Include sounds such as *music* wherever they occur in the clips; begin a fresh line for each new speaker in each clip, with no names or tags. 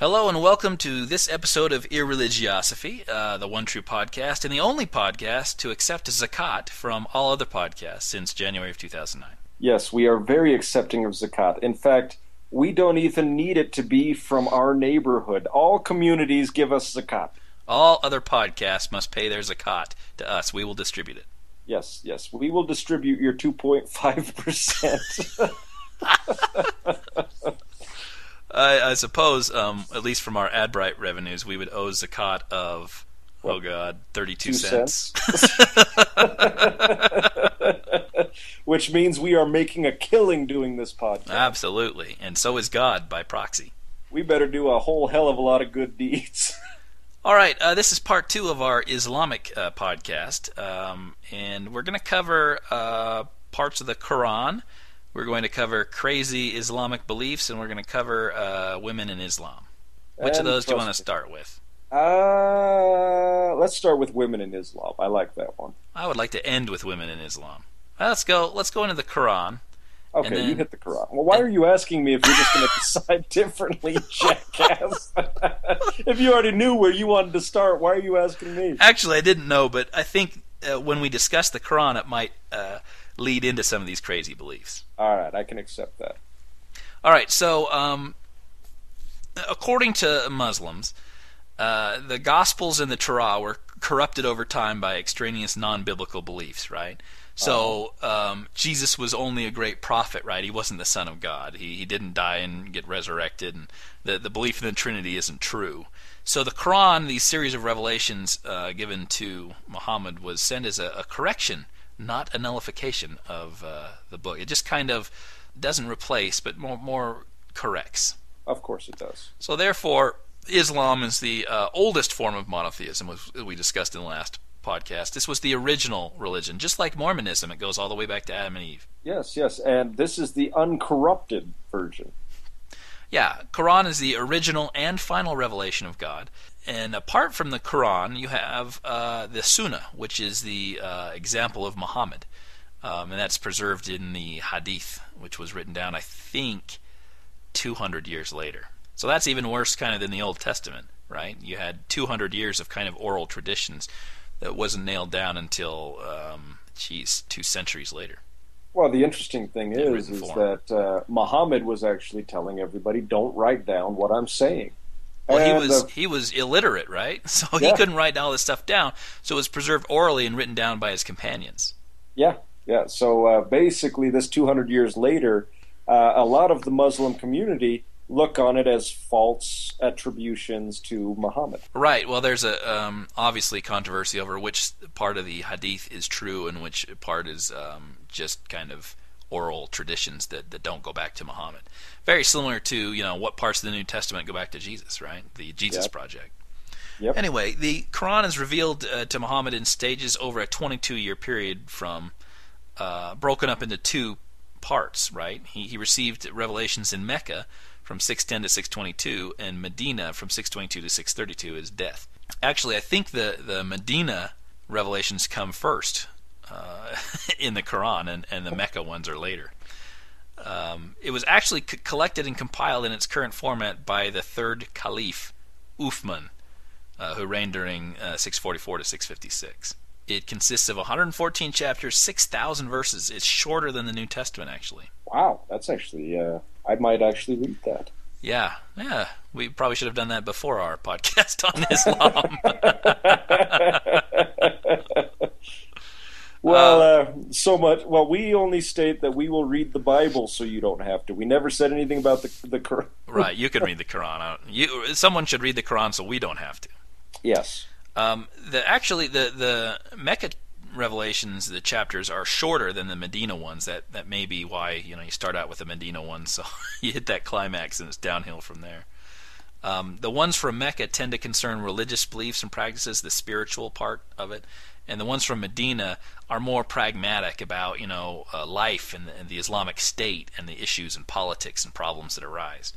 Hello and welcome to this episode of Irreligiosophy, uh, the one true podcast and the only podcast to accept zakat from all other podcasts since January of 2009.
Yes, we are very accepting of zakat. In fact, we don't even need it to be from our neighborhood. All communities give us zakat.
All other podcasts must pay their zakat to us. We will distribute it.
Yes, yes. We will distribute your 2.5%. *laughs* *laughs*
I, I suppose, um, at least from our AdBrite revenues, we would owe zakat of, oh god, 32
Two
cents. *laughs*
Which means we are making a killing doing this podcast.
Absolutely. And so is God by proxy.
We better do a whole hell of a lot of good deeds. *laughs*
All right, uh, this is part two of our Islamic uh, podcast, um, and we're going to cover uh, parts of the Quran. We're going to cover crazy Islamic beliefs, and we're going to cover uh, women in Islam. Which of those do you want to start with?
Uh, let's start with women in Islam. I like that one.
I would like to end with women in Islam. Uh, Let's go. Let's go into the Quran.
Okay,
then-
you hit the Quran. Well, why are you asking me if you're just going *laughs* to decide differently, jackass? *laughs* if you already knew where you wanted to start, why are you asking me?
Actually, I didn't know, but I think uh, when we discuss the Quran, it might uh, lead into some of these crazy beliefs.
All right, I can accept that.
All right, so um, according to Muslims, uh, the Gospels and the Torah were corrupted over time by extraneous non-biblical beliefs, right? So um, Jesus was only a great prophet, right? He wasn't the Son of God. He he didn't die and get resurrected, and the the belief in the Trinity isn't true. So the Quran, these series of revelations uh, given to Muhammad, was sent as a, a correction, not a nullification of uh, the book. It just kind of doesn't replace, but more more corrects.
Of course it does.
So therefore, Islam is the uh, oldest form of monotheism, as we discussed in the last podcast. This was the original religion, just like Mormonism. It goes all the way back to Adam and Eve.
Yes, yes, and this is the uncorrupted version.
Yeah, Quran is the original and final revelation of God. And apart from the Quran, you have uh, the Sunnah, which is the uh, example of Muhammad, um, and that's preserved in the Hadith, which was written down, I think, 200 years later. So that's even worse, kind of, than the Old Testament, right? You had 200 years of kind of oral traditions that wasn't nailed down until, um, geez, two centuries later.
Well, the interesting thing is, is
form.
that uh, Muhammad was actually telling everybody, "Don't write down what I'm saying."
Well, he was
uh,
he was illiterate, right? *laughs* So he
Yeah.
couldn't write all this stuff down. So it was preserved orally and written down by his companions.
Yeah, yeah. So uh, basically, this 200 years later, uh, a lot of the Muslim community look on it as false attributions to Muhammad.
Right. Well, there's a um, obviously controversy over which part of the hadith is true and which part is um, just kind of oral traditions that, that don't go back to Muhammad. Very similar to you know what parts of the New Testament go back to Jesus, right? The Jesus
Yep.
Project.
Yep.
Anyway, the Quran is revealed uh, to Muhammad in stages over a 22-year period, from uh, broken up into two parts. Right? He he received revelations in Mecca from 610 to 622, and Medina from 622 to 632 is death. Actually, I think the the Medina revelations come first uh, *laughs* in the Quran, and, and the Mecca ones are later. Um, it was actually c- collected and compiled in its current format by the third Caliph, Uthman, uh, who reigned during uh, 644 to 656. It consists of 114 chapters, 6,000 verses. It's shorter than the New Testament, actually.
Wow, that's actually. Uh, I might actually read that.
Yeah, yeah. We probably should have done that before our *laughs* podcast on Islam. *laughs*
Well, uh, so much. Well, we only state that we will read the Bible, so you don't have to. We never said anything about the the Quran. *laughs*
right, you can read the Quran. Uh, You, someone should read the Quran so we don't have to.
Yes.
Um, the actually the the Mecca revelations, the chapters are shorter than the Medina ones. That that may be why you know you start out with the Medina one, so *laughs* you hit that climax and it's downhill from there. Um, the ones from Mecca tend to concern religious beliefs and practices, the spiritual part of it, and the ones from Medina are more pragmatic about you know uh, life and the, and the Islamic State and the issues and politics and problems that arise.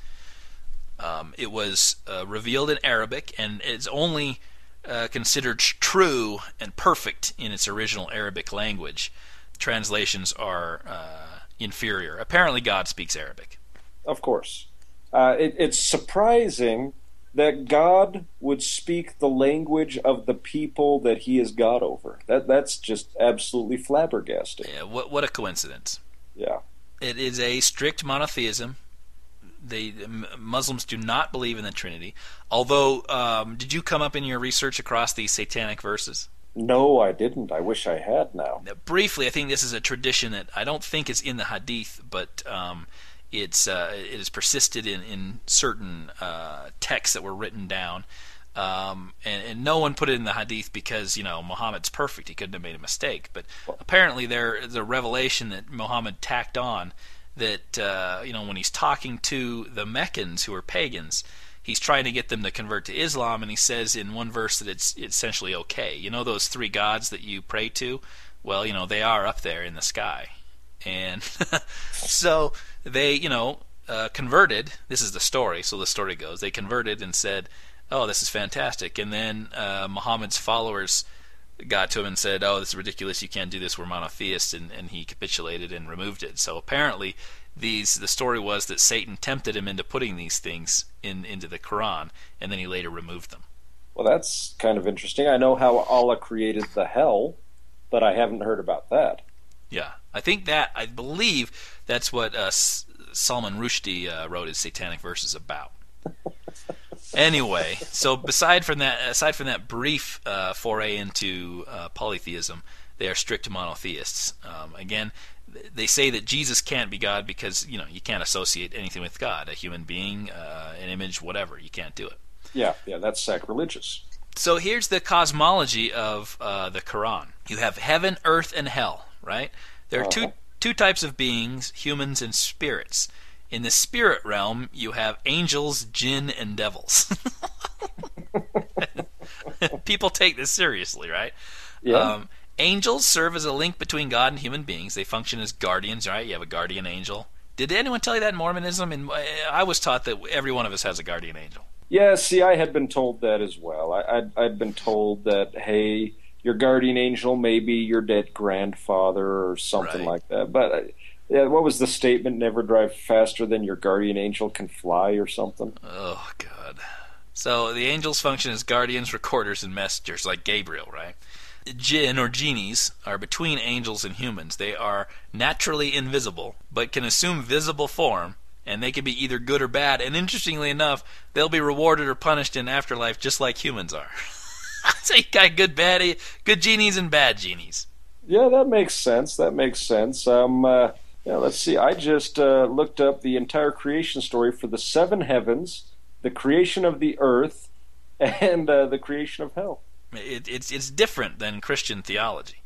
Um, it was uh, revealed in Arabic and it's only uh, considered true and perfect in its original Arabic language. Translations are uh, inferior. Apparently, God speaks Arabic.
Of course. Uh, it, it's surprising that God would speak the language of the people that He is God over. That that's just absolutely flabbergasting.
Yeah, what what a coincidence.
Yeah.
It is a strict monotheism. They Muslims do not believe in the Trinity. Although, um, did you come up in your research across these satanic verses?
No, I didn't. I wish I had now.
Now, briefly, I think this is a tradition that I don't think is in the Hadith, but um, it's uh, it has persisted in in certain uh, texts that were written down. Um, and, and, no one put it in the hadith because you know Muhammad's perfect; he couldn't have made a mistake. But apparently, there's a revelation that Muhammad tacked on that uh, you know when he's talking to the Meccans who are pagans, he's trying to get them to convert to Islam, and he says in one verse that it's essentially okay. You know those three gods that you pray to? Well, you know they are up there in the sky, and *laughs* so they you know uh, converted. This is the story. So the story goes: they converted and said, "Oh, this is fantastic," and then uh, Muhammad's followers got to him and said, "Oh, this is ridiculous. You can't do this. We're monotheists," and, and he capitulated and removed it. So apparently, these the story was that Satan tempted him into putting these things in into the Quran, and then he later removed them.
Well, that's kind of interesting. I know how Allah created the hell, but I haven't heard about that.
Yeah, I think that I believe that's what uh, Salman Rushdie uh, wrote his Satanic Verses about. *laughs* anyway, so aside from that, aside from that brief uh, foray into uh, polytheism, they are strict monotheists. Um, again, they say that Jesus can't be God because you know you can't associate anything with God, a human being, uh, an image, whatever. You can't do it.
Yeah, yeah, that's sacrilegious.
So here's the cosmology of uh, the Quran. You have heaven, earth, and hell. Right? There are two two types of beings: humans and spirits. In the spirit realm, you have angels, jinn, and devils. *laughs* People take this seriously, right?
Yeah. Um,
angels serve as a link between God and human beings. They function as guardians, right? You have a guardian angel. Did anyone tell you that in Mormonism? And I was taught that every one of us has a guardian angel.
Yeah, see, I had been told that as well. I, would I'd been told that, hey, your guardian angel may be your dead grandfather or something right. like that. But uh, yeah, what was the statement? Never drive faster than your guardian angel can fly, or something.
Oh God. So the angels function as guardians, recorders, and messengers, like Gabriel, right? Jinn or genies are between angels and humans. They are naturally invisible, but can assume visible form, and they can be either good or bad. And interestingly enough, they'll be rewarded or punished in afterlife just like humans are. *laughs* *laughs* so you got good bad, good genies and bad genies.
Yeah, that makes sense. That makes sense. Um, uh, yeah, let's see. I just uh, looked up the entire creation story for the seven heavens, the creation of the earth, *laughs* and uh, the creation of hell.
It, it's it's different than Christian theology.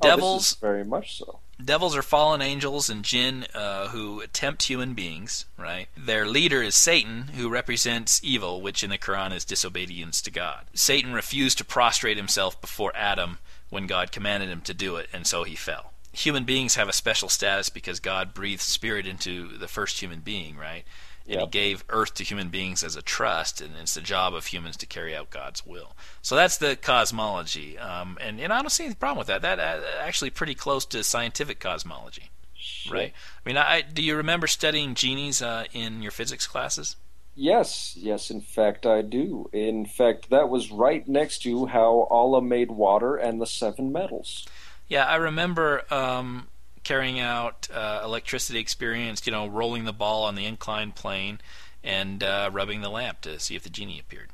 Oh, devils very much so.
Devils are fallen angels and jinn uh, who tempt human beings. Right. Their leader is Satan, who represents evil, which in the Quran is disobedience to God. Satan refused to prostrate himself before Adam when God commanded him to do it, and so he fell human beings have a special status because God breathed spirit into the first human being, right? And yep. he gave earth to human beings as a trust, and it's the job of humans to carry out God's will. So that's the cosmology, um, and and I don't see any problem with that. That uh, actually pretty close to scientific cosmology, sure. right? I mean, I, do you remember studying genies uh, in your physics classes?
Yes, yes. In fact, I do. In fact, that was right next to how Allah made water and the seven metals.
Yeah, I remember um, carrying out uh, electricity experience, you know, rolling the ball on the inclined plane and uh, rubbing the lamp to see if the genie appeared.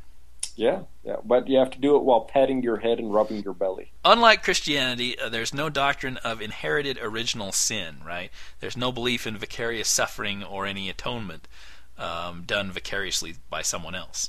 Yeah, yeah, but you have to do it while patting your head and rubbing your belly.
Unlike Christianity, uh, there's no doctrine of inherited original sin, right? There's no belief in vicarious suffering or any atonement um, done vicariously by someone else.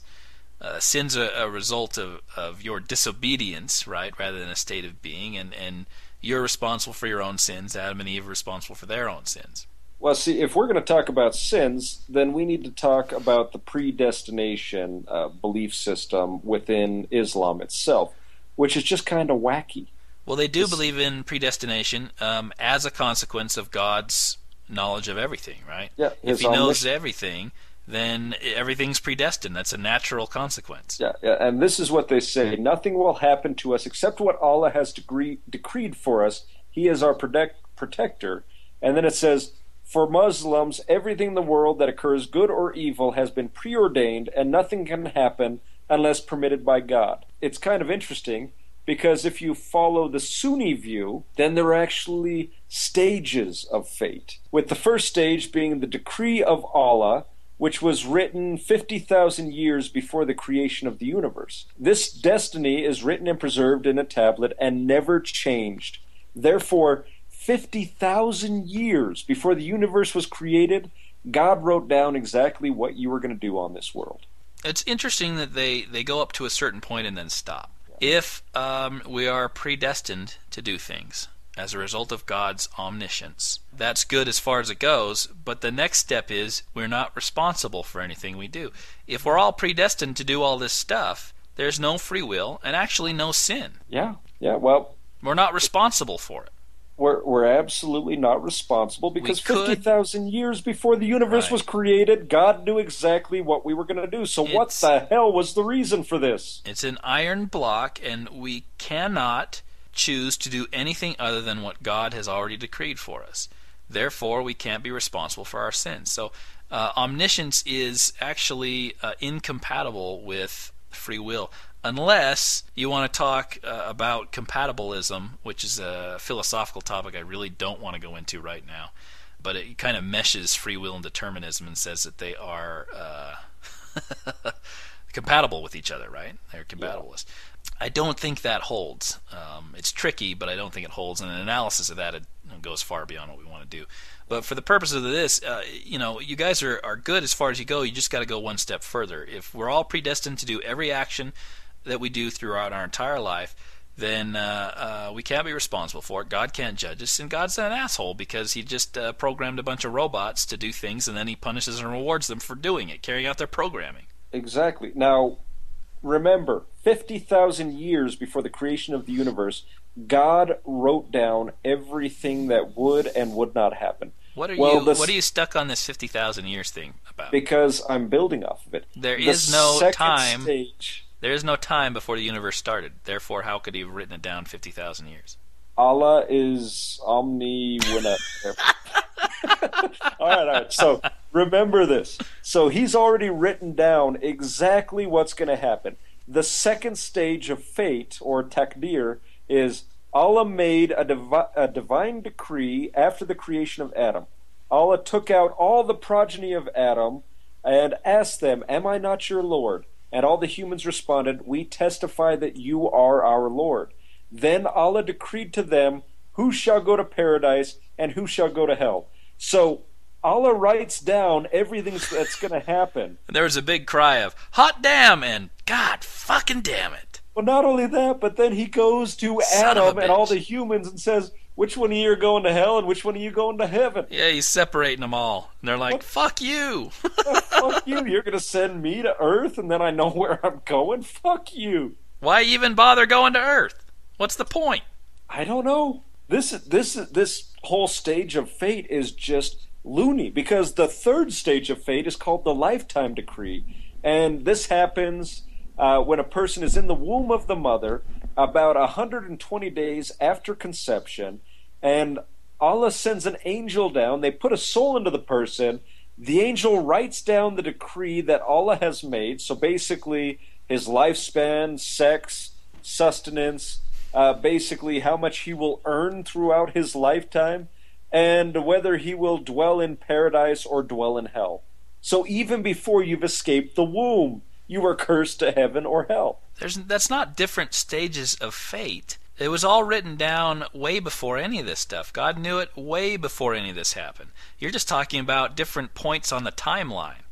Uh, sin's a, a result of, of your disobedience, right, rather than a state of being, and, and you're responsible for your own sins. Adam and Eve are responsible for their own sins.
Well, see, if we're going to talk about sins, then we need to talk about the predestination uh, belief system within Islam itself, which is just kind of wacky.
Well, they do it's, believe in predestination um, as a consequence of God's knowledge of everything, right?
Yeah.
If He knows everything, then everything's predestined. That's a natural consequence.
Yeah, yeah, and this is what they say nothing will happen to us except what Allah has decree, decreed for us. He is our protect, protector. And then it says, For Muslims, everything in the world that occurs, good or evil, has been preordained, and nothing can happen unless permitted by God. It's kind of interesting because if you follow the Sunni view, then there are actually stages of fate. With the first stage being the decree of Allah, which was written 50,000 years before the creation of the universe. This destiny is written and preserved in a tablet and never changed. Therefore, 50,000 years before the universe was created, God wrote down exactly what you were going to do on this world.
It's interesting that they, they go up to a certain point and then stop. If um, we are predestined to do things, as a result of God's omniscience. That's good as far as it goes, but the next step is we're not responsible for anything we do. If we're all predestined to do all this stuff, there's no free will and actually no sin.
Yeah, yeah, well.
We're not responsible for it.
We're, we're absolutely not responsible because 50,000 years before the universe right. was created, God knew exactly what we were going to do. So, it's, what the hell was the reason for this?
It's an iron block, and we cannot choose to do anything other than what God has already decreed for us. Therefore, we can't be responsible for our sins. So, uh, omniscience is actually uh, incompatible with free will, unless you want to talk uh, about compatibilism, which is a philosophical topic I really don't want to go into right now. But it kind of meshes free will and determinism and says that they are uh, *laughs* compatible with each other, right? They're compatibilists. Yeah. I don't think that holds. Um, it's tricky, but I don't think it holds. And an analysis of that it goes far beyond what we want to do. But for the purpose of this, uh, you know, you guys are, are good as far as you go. You just got to go one step further. If we're all predestined to do every action that we do throughout our entire life, then uh, uh, we can't be responsible for it. God can't judge us, and God's an asshole because He just uh, programmed a bunch of robots to do things, and then He punishes and rewards them for doing it, carrying out their programming.
Exactly. Now, remember, 50,000 years before the creation of the universe, God wrote down everything that would and would not happen.
What are well, you What are you stuck on this 50,000 years thing about?
Because I'm building off of it.
There the is no time. Stage, there is no time before the universe started. Therefore, how could he have written it down 50,000 years?
Allah is omni *laughs* all right, all right. So remember this. So he's already written down exactly what's going to happen. The second stage of fate, or takdir, is Allah made a, divi- a divine decree after the creation of Adam. Allah took out all the progeny of Adam and asked them, Am I not your Lord? And all the humans responded, We testify that you are our Lord. Then Allah decreed to them, Who shall go to paradise and who shall go to hell? So Allah writes down everything that's going to happen. *laughs*
And there was a big cry of "hot damn" and "God fucking damn it."
Well, not only that, but then he goes to Son Adam and all the humans and says, "Which one of you are going to hell and which one of you going to heaven?"
Yeah, he's separating them all, and they're like, what? "Fuck you." *laughs*
fuck you! You're going to send me to Earth, and then I know where I'm going. Fuck you!
Why even bother going to Earth? What's the point?
I don't know. This this this whole stage of fate is just loony because the third stage of fate is called the lifetime decree. And this happens uh, when a person is in the womb of the mother about 120 days after conception, and Allah sends an angel down. They put a soul into the person. The angel writes down the decree that Allah has made. So basically, his lifespan, sex, sustenance, uh, basically how much he will earn throughout his lifetime and whether he will dwell in paradise or dwell in hell. So even before you've escaped the womb, you are cursed to heaven or hell.
There's, that's not different stages of fate. It was all written down way before any of this stuff. God knew it way before any of this happened. You're just talking about different points on the timeline.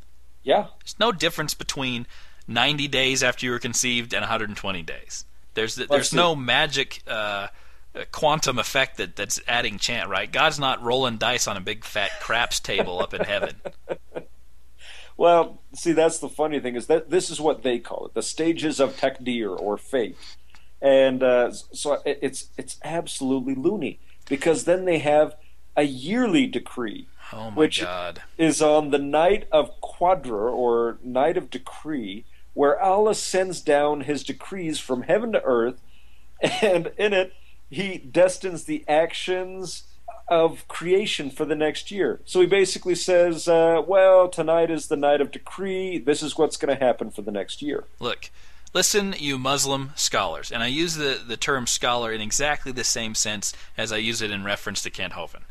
Yeah.
There's no difference between 90 days after you were conceived and 120 days. There's there's no magic uh, quantum effect that, that's adding chant, right? God's not rolling dice on a big fat craps table up in heaven. *laughs*
Well, see, that's the funny thing is that this is what they call it, the stages of takdir or fate, and uh, so it's it's absolutely loony because then they have a yearly decree,
oh
which
God.
is on the night of Qadr or night of decree, where Allah sends down His decrees from heaven to earth, and in it he destines the actions of creation for the next year. So he basically says, uh, well, tonight is the night of decree. This is what's going to happen for the next year.
Look, listen, you Muslim scholars, and I use the, the term scholar in exactly the same sense as I use it in reference to Kent Hovind.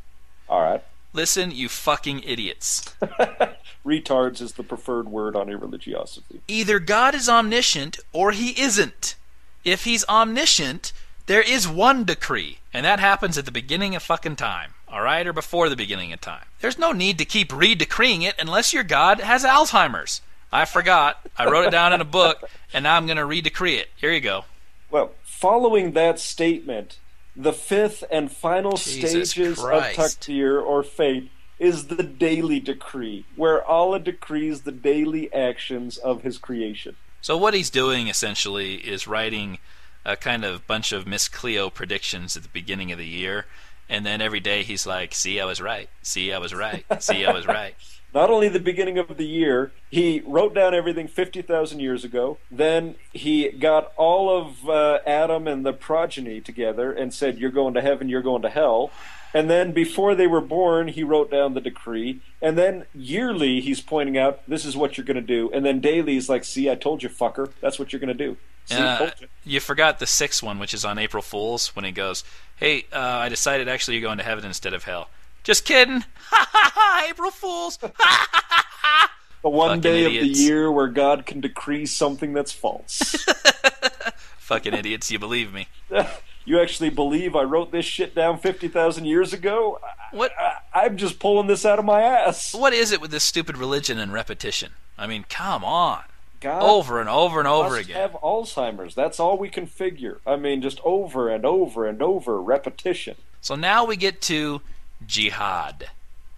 All right.
Listen, you fucking idiots. *laughs*
Retards is the preferred word on irreligiosophy.
Either God is omniscient or he isn't. If he's omniscient, there is one decree, and that happens at the beginning of fucking time, alright, or before the beginning of time. There's no need to keep re decreeing it unless your God has Alzheimer's. I forgot. I wrote it down in a book, and now I'm going to re decree it. Here you go.
Well, following that statement, the fifth and final
Jesus
stages
Christ.
of Takdir or fate is the daily decree, where Allah decrees the daily actions of His creation.
So what he's doing essentially is writing a kind of bunch of Miss Cleo predictions at the beginning of the year, and then every day he's like, "See, I was right. See, I was right. See, I was right." *laughs*
Not only the beginning of the year, he wrote down everything 50,000 years ago. Then he got all of uh, Adam and the progeny together and said, You're going to heaven, you're going to hell. And then before they were born, he wrote down the decree. And then yearly, he's pointing out, This is what you're going to do. And then daily, he's like, See, I told you, fucker. That's what you're going to do. See,
Uh,
you.
you forgot the sixth one, which is on April Fools, when he goes, "Hey, uh, I decided actually you're going to heaven instead of hell." Just kidding. Ha ha ha! April Fools. Ha ha ha ha!
The one
fucking
day of the year where God can decree something that's false. *laughs*
Fucking idiots! You believe me? *laughs*
you actually believe I wrote this shit down 50,000 years ago?
What?
I, I'm just pulling this out of my ass.
What is it with this stupid religion and repetition? I mean, come on.
God
Over and over and over again.
have Alzheimer's. That's all we can figure. I mean, just over and over and over repetition.
So now we get to jihad.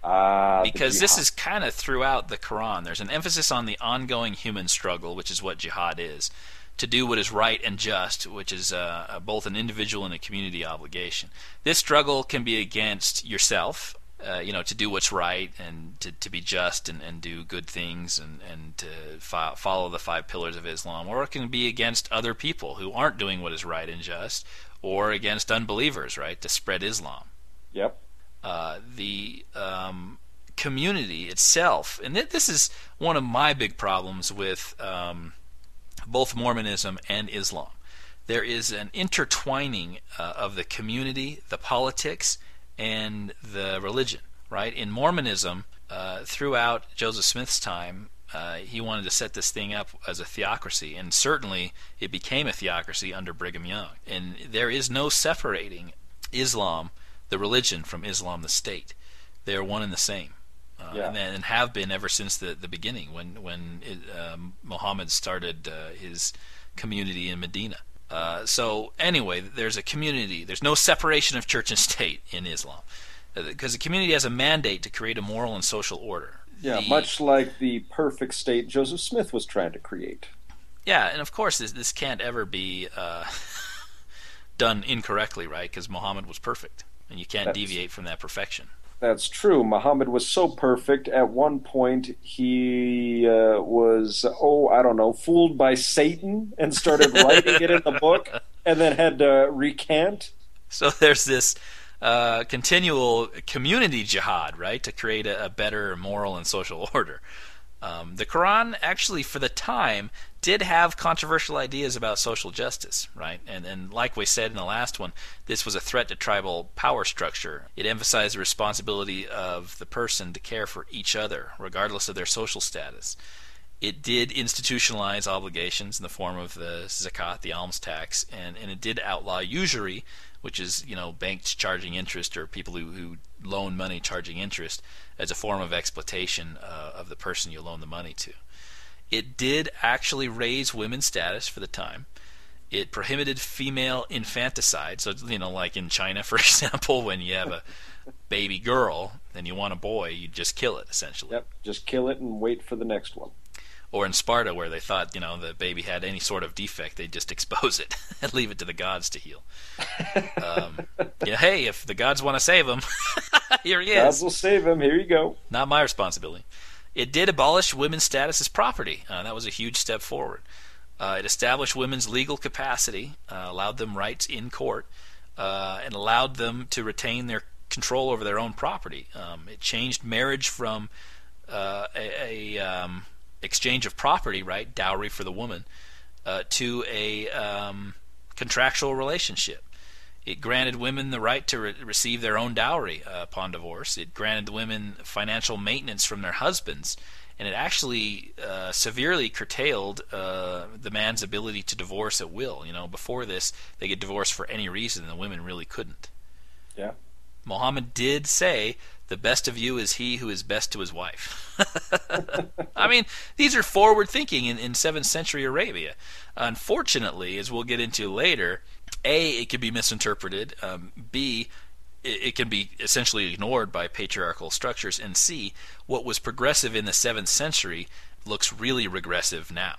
The
because this is kind of throughout the Quran. There's an emphasis on the ongoing human struggle, which is what jihad is, to do what is right and just, which is uh, uh, both an individual and a community obligation. This struggle can be against yourself, uh, you know, to do what's right and to, to be just and, and do good things and, and to fo- follow the five pillars of Islam, or it can be against other people who aren't doing what is right and just, or against unbelievers, right, to spread Islam
Yep.
Uh, the um, community itself, and th- this is one of my big problems with um, both Mormonism and Islam. There is an intertwining uh, of the community, the politics, and the religion. Right in Mormonism, uh, throughout Joseph Smith's time, uh, he wanted to set this thing up as a theocracy, and certainly it became a theocracy under Brigham Young. And there is no separating Islam, the religion, from Islam, the state. They are one and the same, uh,
Yeah.
and, and have been ever since the, the beginning when when it, um, Muhammad started uh, his community in Medina. Uh, so anyway, there's a community. There's no separation of church and state in Islam, because the community has a mandate to create a moral and social order.
Yeah,
The-
much like the perfect state Joseph Smith was trying to create.
Yeah, and of course this this can't ever be uh, *laughs* done incorrectly, right? Because Muhammad was perfect, and you can't
That's-
deviate from that perfection.
That's true. Muhammad was so perfect. At one point, he uh, was, oh, I don't know, fooled by Satan and started writing it in the book *laughs* and then had to recant.
So there's this uh, continual community jihad, right, to create a, a better moral and social *laughs* order. Um, the Quran actually, for the time, did have controversial ideas about social justice, right? And, and like we said in the last one, this was a threat to tribal power structure. It emphasized the responsibility of the person to care for each other, regardless of their social status. It did institutionalize obligations in the form of the zakat, the alms tax, and, and it did outlaw usury, which is you know banks charging interest or people who, who loan money charging interest as a form of exploitation uh, of the person you loan the money to. It did actually raise women's status for the time. It prohibited female infanticide. So you know, like in China, *laughs* for example, when you have a baby girl and you want a boy, you just kill it essentially
Yep, just kill it and wait for the next one.
or in Sparta where they thought you know the baby had any sort of defect, they'd just *laughs* expose it and leave it to the gods to heal. Um, *laughs* yeah, hey, if the gods want to save him, here he
is.
is.
will save him. Here you go.
Not my responsibility. It did abolish women's status as property. Uh, that was a huge step forward. Uh, it established women's legal capacity, uh, allowed them rights in court, uh, and allowed them to retain their control over their own property. Um, it changed marriage from uh, a, a um, exchange of property, right, dowry for the woman, uh, to a um, contractual relationship. It granted women the right to re- receive their own dowry uh, upon divorce. It granted women financial maintenance from their husbands, and it actually uh, severely curtailed uh, the man's ability to divorce at will. You know, before this, they could divorce for any reason, and the women really couldn't.
Yeah.
Muhammad did say, "The best of you is he who is best to his wife." *laughs* I mean, these are forward thinking in, in seventh century Arabia. Unfortunately, as we'll get into later, a it can be misinterpreted. Um, B it, it can be essentially ignored by patriarchal structures. And C what was progressive in the seventh century looks really regressive now.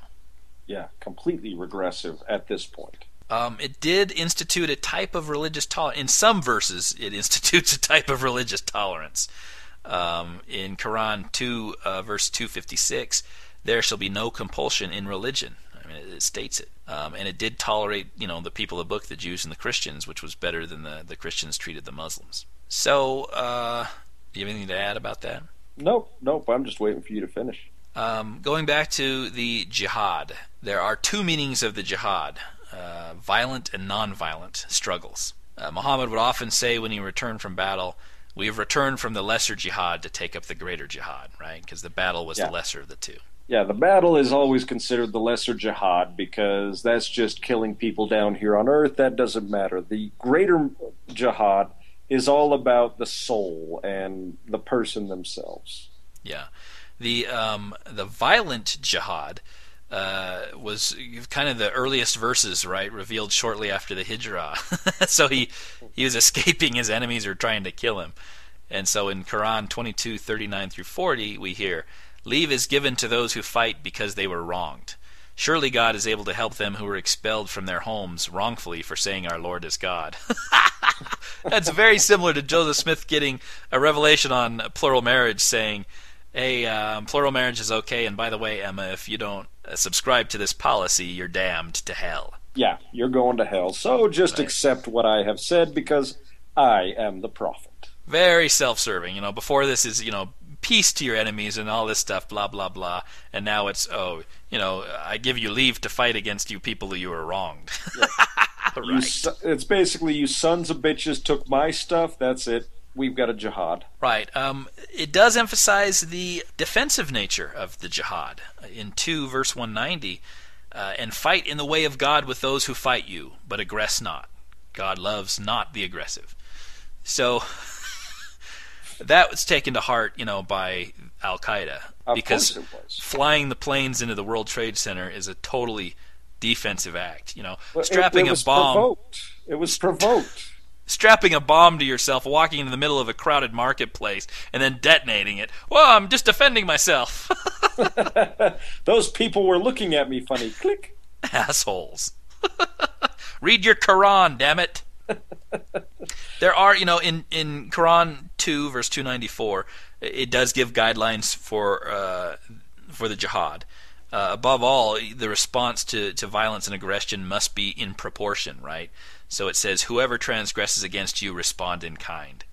Yeah, completely regressive at this point.
Um, it did institute a type of religious tolerance. In some verses, it *laughs* institutes a type of religious tolerance. Um, in Quran 2, uh, verse 256, there shall be no compulsion in religion. It, it states it. Um, and it did tolerate, you know, the people of the book, the Jews and the Christians, which was better than the, the Christians treated the Muslims. So, uh, do you have anything to add about that?
Nope, nope. I'm just waiting for you to finish.
Um, going back to the jihad, there are two meanings of the jihad uh, violent and non-violent struggles. Uh, Muhammad would often say when he returned from battle, We have returned from the lesser jihad to take up the greater jihad, right? Because the battle was
Yeah.
the lesser of the two.
Yeah, the battle is always considered the lesser jihad because that's just killing people down here on earth. That doesn't matter. The greater jihad is all about the soul and the person themselves.
Yeah, the um, the violent jihad uh, was kind of the earliest verses, right? Revealed shortly after the hijrah. *laughs* so he he was escaping his enemies or trying to kill him, and so in Quran twenty two thirty nine through forty we hear, "Leave is given to those who fight because they were wronged." Surely God is able to help them who were expelled from their homes wrongfully for saying our Lord is God. *laughs* That's very similar to Joseph Smith getting a revelation on plural marriage saying, hey, um, plural marriage is okay, and by the way, Emma, if you don't uh, subscribe to this policy, you're damned to hell.
Yeah, you're going to hell. So just
Right.
accept what I have said because I am the prophet.
Very self serving. You know, before this is, you know, peace to your enemies and all this stuff, blah, blah, blah. And now it's, oh, you know, I give you leave to fight against you people who you were wronged. *laughs*
You,
right.
so- it's basically you sons of bitches took my stuff. That's it. We've got a jihad.
Right. Um, it does emphasize the defensive nature of the jihad in 2 verse 190. Uh, and fight in the way of God with those who fight you, but aggress not. God loves not the aggressive. So *laughs* that was taken to heart, you know, by Al Qaeda because
it
flying the planes into the World Trade Center is a totally defensive act. You know,
Well,
strapping
it, was
a bomb
Provoked. It was provoked.
strapping a bomb to yourself, walking into the middle of a crowded marketplace, and then detonating it. Well, I'm just defending myself. *laughs* *laughs*
Those people were looking at me funny. Click.
Assholes. *laughs* Read your Quran, damn it. *laughs* there are, you know, in, in Quran 2, verse 294, it does give guidelines for uh, for the jihad. Uh, above all, the response to, to violence and aggression must be in proportion, right? So it says, whoever transgresses against you, respond in kind.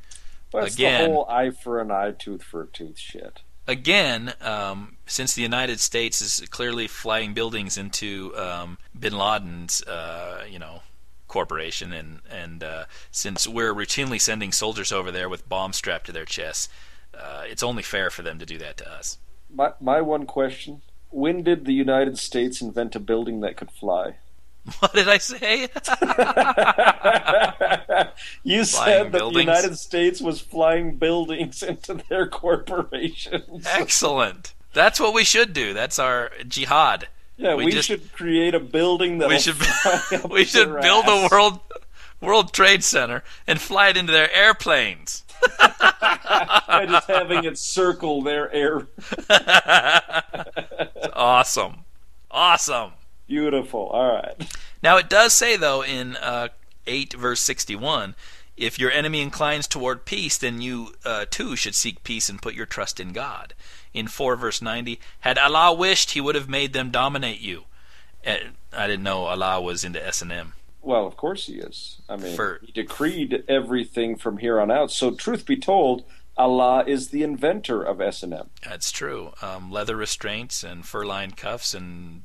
Again-
the whole eye for an eye, tooth for a tooth shit.
again, um, since the United States is clearly flying buildings into um, Bin Laden's, uh, you know, corporation, and and uh, since we're routinely sending soldiers over there with bombs strapped to their chests, uh, it's only fair for them to do that to us.
My my one question: When did the United States invent a building that could fly? *laughs*
What did I say? *laughs*
you
Flying
said that
buildings?
the United States was flying buildings *laughs* into their corporations.
Excellent. That's what we should do. That's our jihad.
Yeah,
we
we,
just-
should create a building that
We should *laughs* *laughs* we should build a world World Trade Center and fly it into their airplanes. *laughs*
by just having it circle their air.
Awesome. Awesome.
Beautiful. All right.
Now it does say though in uh, eight verse sixty one, if your enemy inclines toward peace, then you uh, too should seek peace and put your trust in God. In four verse ninety, had Allah wished, He would have made them dominate you. Uh, I didn't know Allah was into S and M.
Well, of course he is. I mean,
For-
he decreed everything from here on out. So, truth be told, Allah is the inventor of S and M.
That's true. Um, leather restraints and fur-lined cuffs and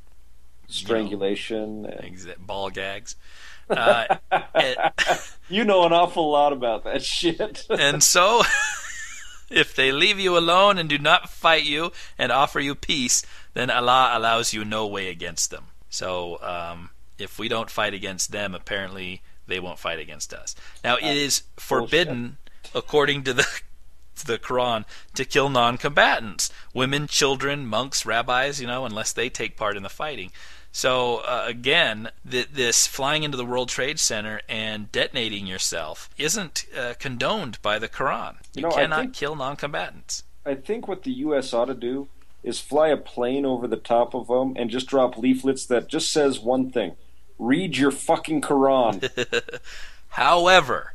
Strangulation. and-
exa- ball gags. Uh, and, *laughs*
You know an awful lot about that shit. *laughs*
and so, *laughs* if they leave you alone and do not fight you and offer you peace, then Allah allows you no way against them. So, um, if we don't fight against them, apparently they won't fight against us. Now, it is forbidden, according to the the Quran, to kill non-combatants, women, children, monks, rabbis, you know, unless they take part in the fighting. So uh, again, th- this flying into the World Trade Center and detonating yourself isn't uh, condoned by the Quran. You,
You know,
cannot
think-
kill non-combatants.
I think what the U.S. ought to do is fly a plane over the top of them and just drop leaflets that just says one thing: "Read your fucking Quran." *laughs*
However,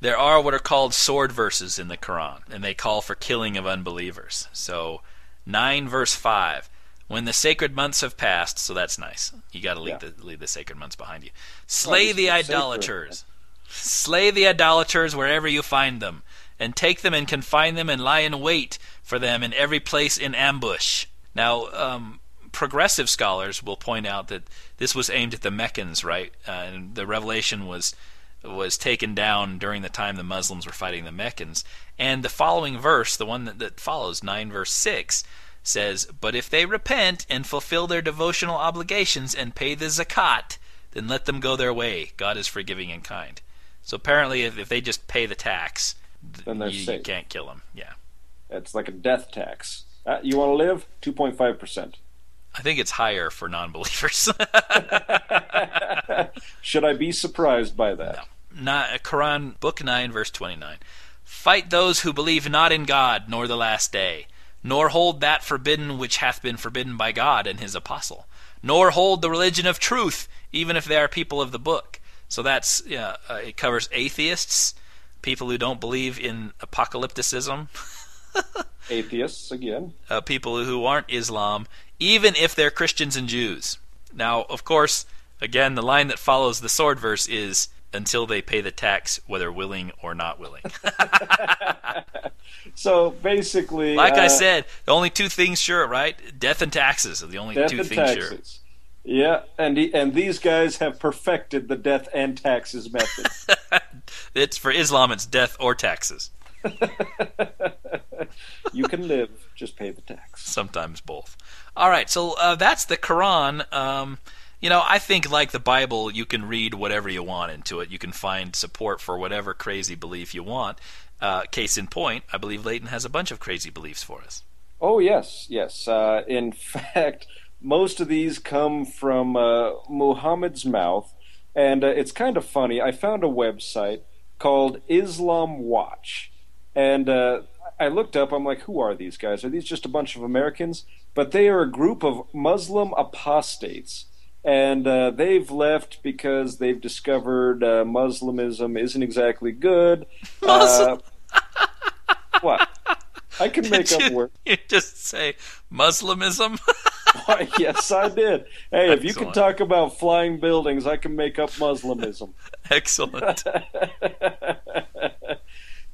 there are what are called sword verses in the Quran, and they call for killing of unbelievers. So, 9 verse 5. When the sacred months have passed, so that's nice. You got to leave,
Yeah.
the, leave the sacred months behind you. Slay
these
the
are sacred.
idolaters. Slay the idolaters wherever you find them, and take them and confine them and lie in wait for them in every place in ambush. Now, um, progressive scholars will point out that this was aimed at the Meccans, right? Uh, and the revelation was was taken down during the time the Muslims were fighting the Meccans. And the following verse, the one that, that follows, 9 verse 6, says, But if they repent and fulfill their devotional obligations and pay the zakat, then let them go their way. God is forgiving and kind. So apparently, if, if they just pay the tax,
Then they're
you, you can't kill them. Yeah.
It's like a death tax. Uh, you want to live? Two point five percent.
I think it's higher for non believers. *laughs*
Should I be surprised by that? No.
Not, Quran, Book 9, verse 29. Fight those who believe not in God, nor the last day, nor hold that forbidden which hath been forbidden by God and his apostle, nor hold the religion of truth, even if they are people of the book. So that's, yeah, uh, it covers atheists, people who don't believe in apocalypticism, *laughs*
Atheists again.
uh, people who aren't Islam, even if they're Christians and Jews. Now, of course, again, the line that follows the sword verse is until they pay the tax, whether willing or not willing. *laughs*
So basically,
like I
uh,
said, the only two things sure, right? Death and taxes are the only two things sure.
taxes. Yeah, and the, and these guys have perfected the death and taxes method. *laughs*
It's for Islam, it's death or taxes. *laughs*
you can live, just pay the tax.
sometimes both. All right, so uh, that's the Quran. Um, you know, I think like the Bible, you can read whatever you want into it. You can find support for whatever crazy belief you want. Uh, case in point, I believe Leighton has a bunch of crazy beliefs for us.
Oh yes, yes. Uh, in *laughs* fact, most of these come from uh, Muhammad's mouth, and uh, it's kind of funny. I found a website called Islam Watch, and uh, I looked up. I'm like, who are these guys? Are these just a bunch of Americans? But they are a group of Muslim apostates. And uh, they've left because they've discovered uh, Muslimism isn't exactly good. *laughs* Uh, what? I can *laughs* make up words.
you *laughs* just say Muslimism?
Why, yes, I did. Hey, if you can talk about flying buildings, I can make up Muslimism.
Excellent.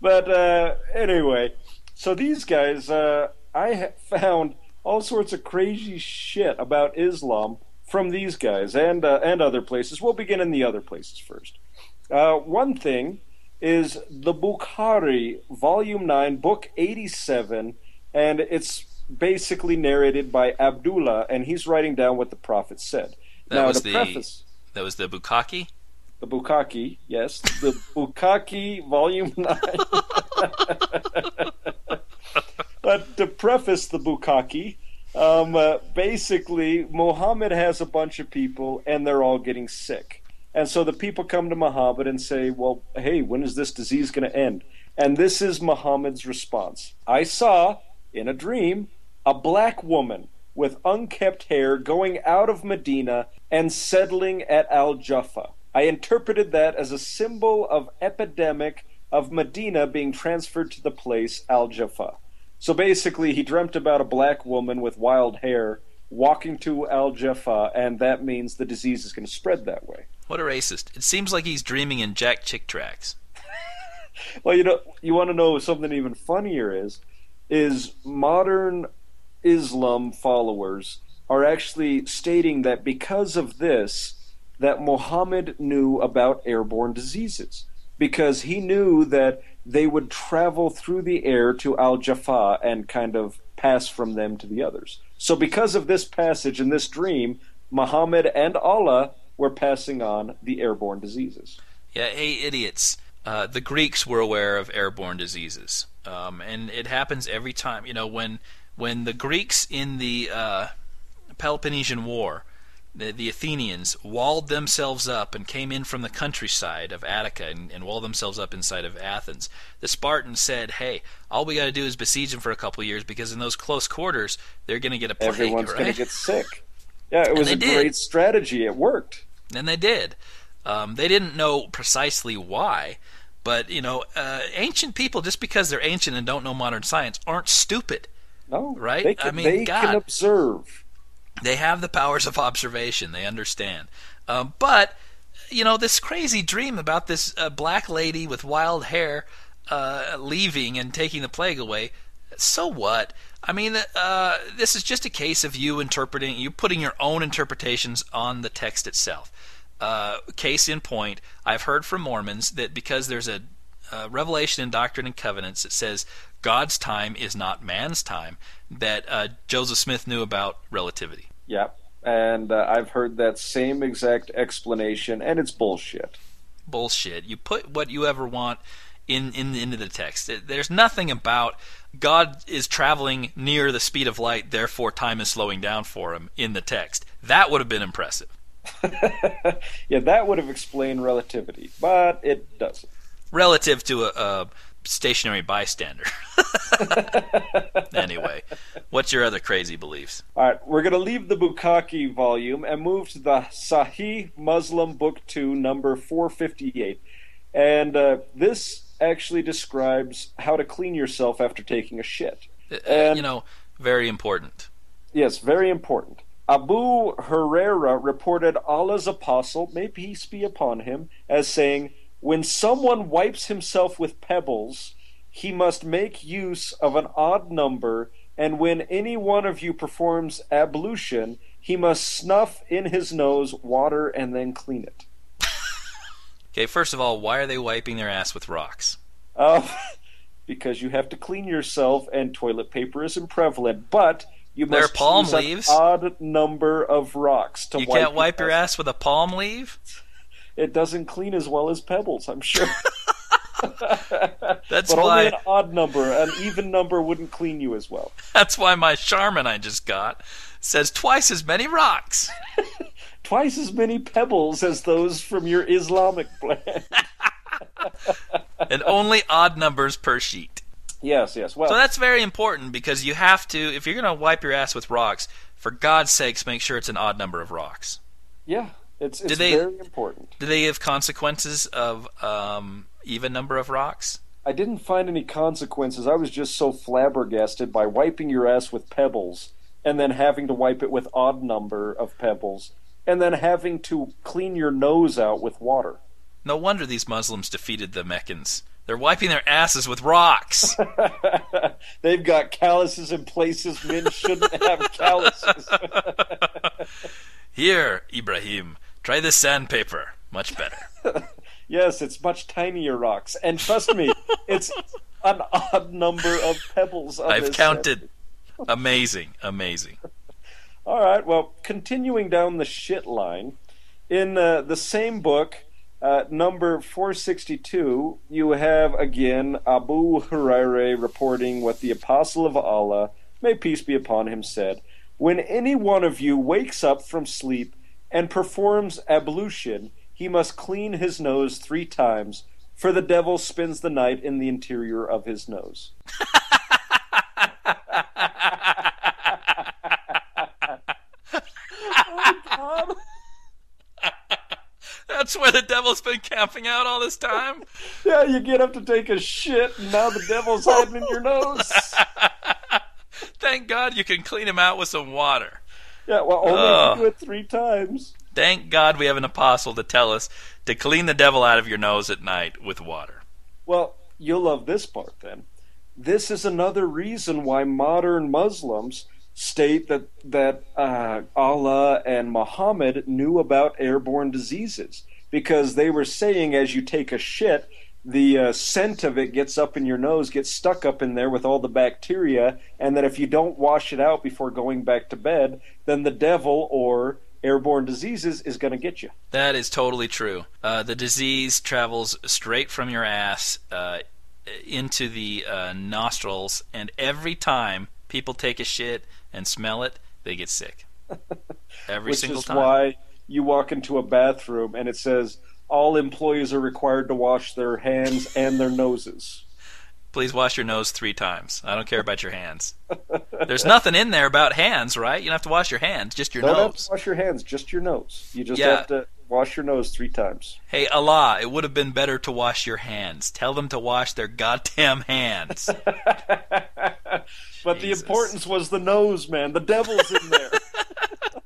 but uh, anyway, so these guys, uh, I found all sorts of crazy shit about Islam from these guys and uh, and other places. We'll begin in the other places first. Uh, one thing is the Bukhari, Volume Nine, Book Eighty-seven, and it's basically narrated by Abdullah, and he's writing down what the Prophet said.
That
now,
was the-
preface
that was the Bukaki.
the Bukaki, yes, the Bukaki Volume *laughs* 9. *laughs* but to preface the Bukaki, um, uh, basically, Muhammad has a bunch of people and they're all getting sick. And so the people come to Muhammad and say, Well, hey, when is this disease going to end? And this is Muhammad's response I saw in a dream a black woman with unkept hair going out of Medina and settling at Al Jaffa. I interpreted that as a symbol of epidemic of Medina being transferred to the place Al Jaffa. So basically, he dreamt about a black woman with wild hair walking to Al Jaffa, and that means the disease is going to spread that way.
What a racist! It seems like he's dreaming in Jack Chick tracts. *laughs*
well, you know, you want to know something even funnier is, is modern Islam followers are actually stating that because of this, that Muhammad knew about airborne diseases because he knew that they would travel through the air to Al Jaffa and kind of pass from them to the others. So, because of this passage and this dream, Muhammad and Allah were passing on the airborne diseases.
Yeah, hey, idiots. Uh, the Greeks were aware of airborne diseases, um, and it happens every time. You know, when when the Greeks in the uh, Peloponnesian War the, the Athenians walled themselves up and came in from the countryside of Attica and, and walled themselves up inside of Athens. The Spartans said, "Hey, all we got to do is besiege them for a couple years because in those close quarters they're going to get a plague.
Everyone's
right?
going to get sick." Yeah, it was a did. great strategy. It worked.
And they did. Um, they didn't know precisely why, but you know, uh, ancient people just because they're ancient and don't know modern science aren't stupid.
No,
right?
Can, I mean, they God. can observe.
They have the powers of observation. They understand. Um, but you know this crazy dream about this uh, black lady with wild hair uh, leaving and taking the plague away. So what? I mean, uh, this is just a case of you interpreting, you putting your own interpretations on the text itself. Uh, case in point, I've heard from Mormons that because there's a uh, Revelation in Doctrine and Covenants that says God's time is not man's time, that uh, Joseph Smith knew about relativity.
Yeah, and uh, I've heard that same exact explanation, and it's bullshit.
Bullshit. You put what you ever want in, in into the text. There's nothing about God is traveling near the speed of light, therefore time is slowing down for him in the text. That would have been impressive. *laughs*
yeah, that would have explained relativity, but it doesn't.
Relative to a, a stationary bystander. *laughs* anyway, what's your other crazy beliefs?
All right, we're going to leave the Bukkake volume and move to the Sahih Muslim Book 2, number 458. And uh, this actually describes how to clean yourself after taking a shit.
Uh, and, you know, very important.
Yes, very important. Abu Hurairah reported Allah's apostle, may peace be upon him, as saying, when someone wipes himself with pebbles, he must make use of an odd number, and when any one of you performs ablution, he must snuff in his nose water and then clean it. *laughs*
okay, first of all, why are they wiping their ass with rocks?
Uh, *laughs* because you have to clean yourself, and toilet paper isn't prevalent, but you must
palm
use
leaves.
an odd number of rocks to
you
wipe
can't wipe your ass with a palm leaf
it doesn't clean as well as pebbles. I'm sure. *laughs* *laughs*
That's
but
why
only an odd number, an even number wouldn't clean you as well. *laughs*
That's why my Charmin I just got says twice as many rocks,
twice as many pebbles as those from your Islamic blend,
and only odd numbers per sheet.
Yes, yes. Well,
so that's very important because you have to, if you're going to wipe your ass with rocks, for God's sakes, make sure it's an odd number of rocks.
Yeah, it's, it's they, very important.
Do they have consequences of um, even number of rocks?
I didn't find any consequences. I was just so flabbergasted by wiping your ass with pebbles and then having to wipe it with odd number of pebbles and then having to clean your nose out with water.
No wonder these Muslims defeated the Meccans. They're wiping their asses with rocks. *laughs*
They've got calluses in places men shouldn't have *laughs* calluses.
Here, Ibrahim, Try this sandpaper. Much better. *laughs*
yes, it's much tinier rocks. And trust me, it's an odd number of pebbles.
I've counted. amazing, amazing. *laughs*
All right, well, continuing down the shit line, in uh, the same book, uh, number 462, you have again Abu Hurairah reporting what the Apostle of Allah, may peace be upon him, said When any one of you wakes up from sleep and performs ablution, he must clean his nose three times, for the devil spends the night in the interior of his nose.
oh, *laughs* That's where the devil's been camping out all this time?
Yeah, you get up to take a shit, and now the devil's hiding in your nose. *laughs*
Thank God you can clean him out with some water.
Yeah, well, only if you do it three times.
Thank God we have an apostle to tell us to clean the devil out of your nose at night with water.
Well, you'll love this part then. This is another reason why modern Muslims state that that uh, Allah and Muhammad knew about airborne diseases because they were saying as you take a shit, the uh, scent of it gets up in your nose, gets stuck up in there with all the bacteria, and that if you don't wash it out before going back to bed, then the devil or airborne diseases is going to get you.
That is totally true. Uh, the disease travels straight from your ass uh, into the uh, nostrils, and every time people take a shit and smell it, they get sick. *laughs* Every
Which
single
is why you walk into a bathroom and it says all employees are required to wash their hands and their noses.
Please wash your nose three times. I don't care about your hands. There's nothing in there about hands, right? You don't have to wash your hands, just your
Don't
nose.
wash your hands, just your nose. You just
Yeah.
have to wash your nose three times.
Hey, Allah, it would have been better to wash your hands. Tell them to wash their goddamn hands. *laughs*
but the importance was the nose, man. The devil's in there.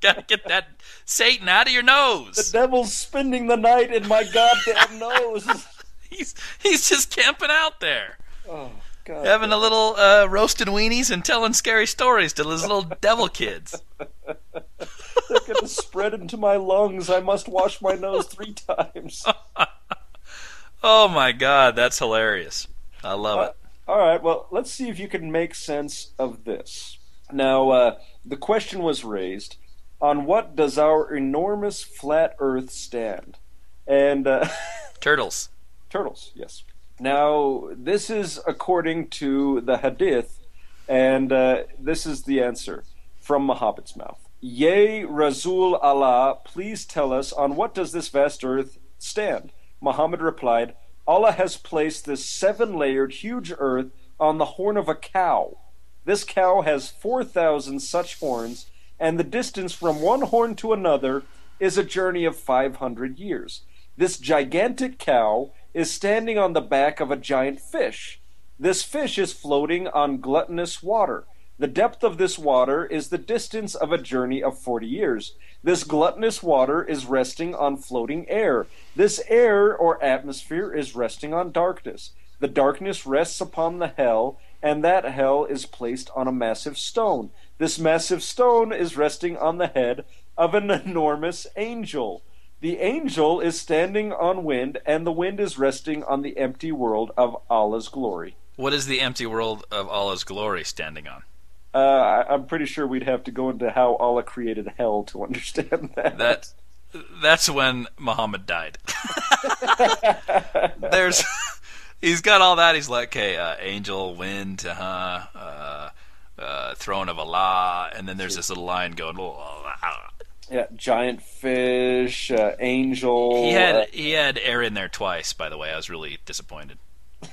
Gotta get that Satan out of your nose.
the devil's spending the night in my goddamn nose. *laughs*
He's he's just camping out there,
Oh god.
having a little uh, roasted weenies and telling scary stories to his little devil kids. *laughs*
They're gonna spread into my lungs. I must wash my nose three times. *laughs*
Oh my God, that's hilarious. I love it.
All right, well, let's see if you can make sense of this. Now, uh, the question was raised on what does our enormous flat Earth stand? And uh, *laughs*
Turtles.
turtles, yes. Now, this is according to the Hadith, and uh, this is the answer from Muhammad's mouth. Yea, Rasul Allah, please tell us on what does this vast earth stand? Muhammad replied, Allah has placed this seven-layered huge earth on the horn of a cow. This cow has 4,000 such horns, and the distance from one horn to another is a journey of 500 years. This gigantic cow is standing on the back of a giant fish. This fish is floating on gluttonous water. The depth of this water is the distance of a journey of 40 years. This gluttonous water is resting on floating air. This air or atmosphere is resting on darkness. The darkness rests upon the hell, and that hell is placed on a massive stone. This massive stone is resting on the head of an enormous angel. The angel is standing on wind, and the wind is resting on the empty world of Allah's glory.
What is the empty world of Allah's glory standing on?
Uh, I, I'm pretty sure we'd have to go into how Allah created hell to understand *laughs* that.
That that's when Muhammad died. *laughs* There's *laughs* he's got all that. He's like, okay, uh, angel, wind, uh-huh, uh, uh, throne of Allah, and then there's this little line going. "Oh, ah."
yeah, giant fish, uh, angel.
He had
uh,
he had air in there twice. By the way, I was really disappointed. *laughs*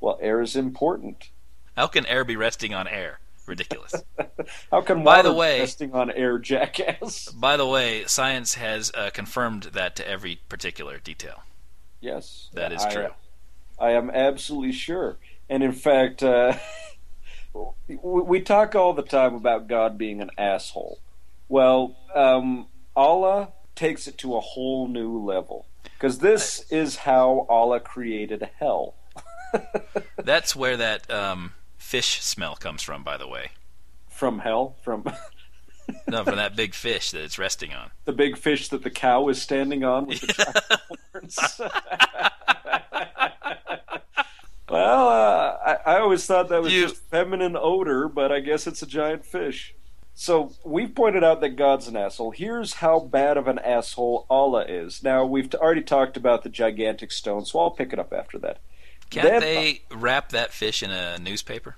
well, air is important.
How can air be resting on air? Ridiculous. *laughs*
How can
By
water
the
be
way-
resting on air, jackass? *laughs*
By the way, science has uh, confirmed that to every particular detail.
Yes,
That is
I-
true.
I am absolutely sure. And in fact, uh, we, talk all the time about God being an asshole. Well, um, Allah takes it to a whole new level. Because this is how Allah created hell. *laughs*
That's where that um, fish smell comes from. By the way,
From hell, from *laughs*
no, from that big fish that it's resting on.
the big fish that the cow is standing on with the *laughs* horns. Well, uh, I, I always thought that was
You-
just feminine odor, but I guess it's a giant fish. So we've pointed out that God's an asshole. Here's how bad of an asshole Allah is. Now we've already talked about the gigantic stone, so I'll pick it up after that.
Can't
Then-
they wrap that fish in a newspaper?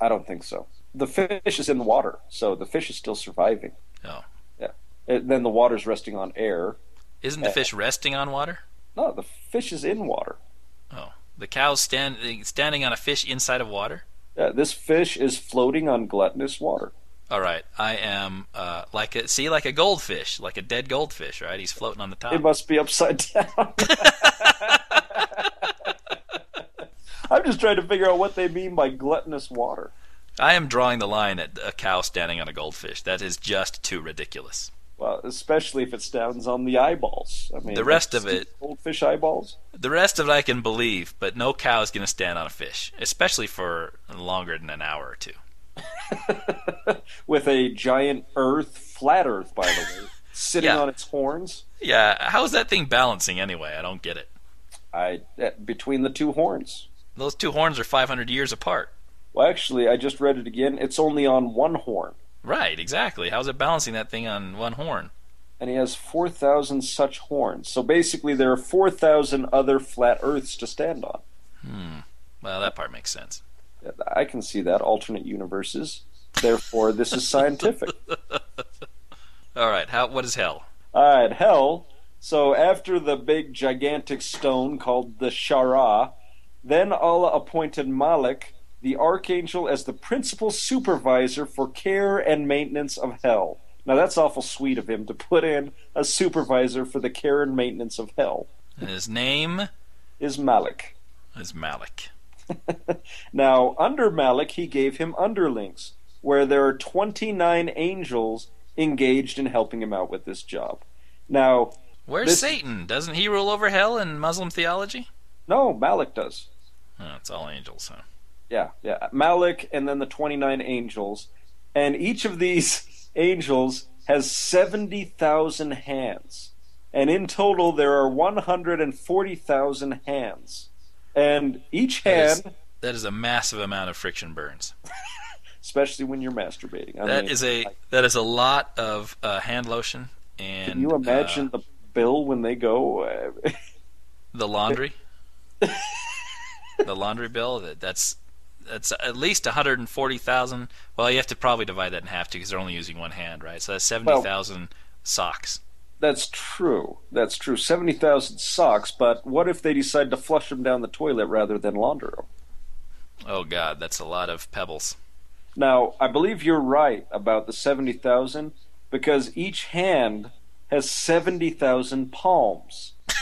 I don't think so. The fish is in the water, so the fish is still surviving.
Oh.
Yeah. And then the water's resting on air.
Isn't the
Uh,
fish resting on water?
No, the fish is in water.
The cow's stand, standing on a fish inside of water.
Yeah, this fish is floating on gluttonous water.
All right, I am uh, like a see like a goldfish, like a dead goldfish. Right, he's floating on the top.
It must be upside down. *laughs* I'm just trying to figure out what they mean by gluttonous water.
I am drawing the line at a cow standing on a goldfish. That is just too ridiculous.
Well, especially if it stands on the eyeballs. I mean,
The rest of it-
goldfish eyeballs.
The rest of it I can believe, but no cow is going to stand on a fish, especially for longer than an hour or two. *laughs*
with a giant Earth, flat Earth, by the way, *laughs* sitting
Yeah.
on its horns.
Yeah, how is that thing balancing anyway? I don't get it.
I uh, between the two horns.
Those two horns are 500 years apart.
Well, actually, I just read it again. It's only on one horn,
Right, exactly. How's it balancing that thing on one horn?
and he has four thousand such horns. So basically, there are four thousand other flat Earths to stand on. Hmm.
Well, that part makes sense.
I can see that alternate universes. Therefore, this is scientific. *laughs*
All right, how what is hell?
All right, hell. So after the big gigantic stone called the Shara, then Allah appointed Malik, the archangel, as the principal supervisor for care and maintenance of hell. Now that's awful sweet of him to put in a supervisor for the care and maintenance of hell.
And his name
Is Malik.
is Malik. *laughs*
Now, under Malik, he gave him underlings, where there are 29 angels engaged in helping him out with this job. Now,
Where's
This-
Satan? Doesn't he rule over hell in Muslim theology?
no, Malik does.
Oh, it's all angels, huh?
Yeah, yeah. Malik and then the 29 angels. And each of these *laughs* angels has 70,000 hands. And in total, there are 140,000 hands. And each hand,
That is a massive amount of friction burns. *laughs*
especially when you're masturbating. I
That
mean,
is a that is a lot of uh, hand lotion and
Can you imagine
uh,
the bill when they go? Uh,
the laundry. *laughs* the laundry bill that that's that's at least 140,000. Well, you have to probably divide that in half too because they're only using one hand, right? So that's 70,000 socks.
That's true. That's true. 70,000 socks, but what if they decide to flush them down the toilet rather than launder them?
Oh god, that's a lot of pebbles.
Now, I believe you're right about the 70,000 because each hand has 70,000 palms. *laughs*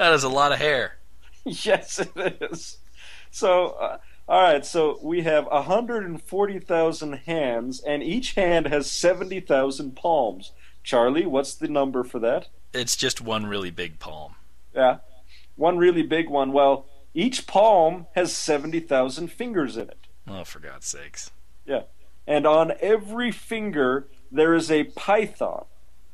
That is a lot of hair. *laughs*
yes, it is. So, uh, all right, so we have 140,000 hands, and each hand has 70,000 palms. Charlie, what's the number for that?
It's just one really big palm.
Yeah. One really big one. Well, each palm has 70,000 fingers in it.
Oh, for God's sakes.
Yeah, and on every finger, there is a python.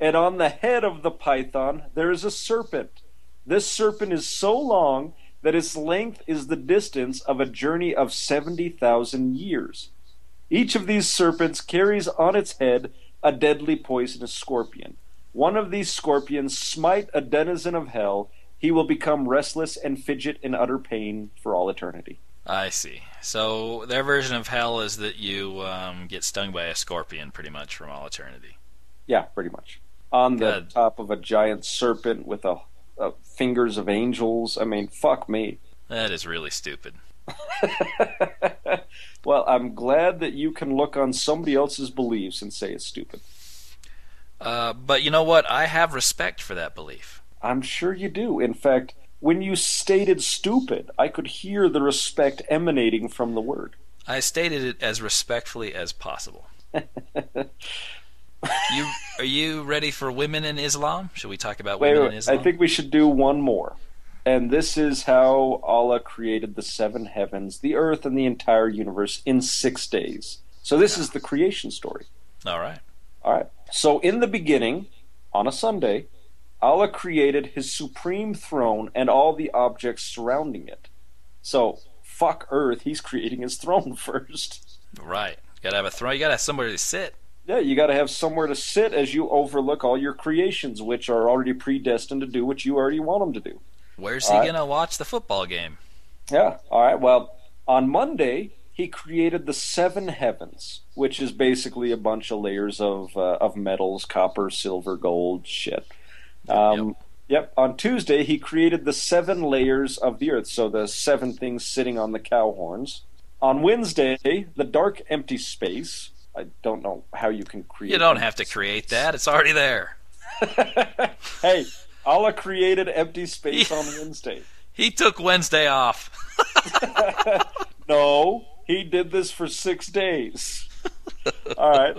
And on the head of the python, there is a serpent. This serpent is so long that its length is the distance of a journey of 70,000 years. Each of these serpents carries on its head a deadly poisonous scorpion. One of these scorpions smite a denizen of hell, he will become restless and fidget in utter pain for all eternity.
I see. So their version of hell is that you um, get stung by a scorpion pretty much from all eternity.
Yeah, pretty much. On the top of a giant serpent with a, a fingers of angels. I mean, fuck me.
That is really stupid. *laughs*
well, I'm glad that you can look on somebody else's beliefs and say it's stupid.
Uh, but you know what? I have respect for that belief.
I'm sure you do. In fact, when you stated stupid, I could hear the respect emanating from the word.
I stated it as respectfully as possible. *laughs* you are you ready for women in Islam? Should we talk about
Wait,
women in
wait,
Islam?
I think we should do one more. And this is how Allah created the seven heavens, the earth, and the entire universe in six days. So this is the creation story.
All right.
All right. So in the beginning, on a Sunday, Allah created his supreme throne and all the objects surrounding it. So fuck Earth, he's creating his throne *laughs* first.
Right. You gotta have a throne. You gotta have somewhere to sit.
Yeah, you got to have somewhere to sit as you overlook all your creations, which are already predestined to do what you already want them to do.
Where's
All
he
right.
gonna watch the football game?
Yeah. All right. Well, on Monday, he created the seven heavens, which is basically a bunch of layers of uh, of metals, copper, silver, gold, shit. Um, yep. On Tuesday, he created the seven layers of the earth, so the seven things sitting on the cow horns. On Wednesday, the dark, empty space. I don't know how you can create.
You don't have to create that. It's already there. *laughs*
hey, Allah created empty space on *laughs* Wednesday.
He took Wednesday off. *laughs*
No, he did this for six days. All right.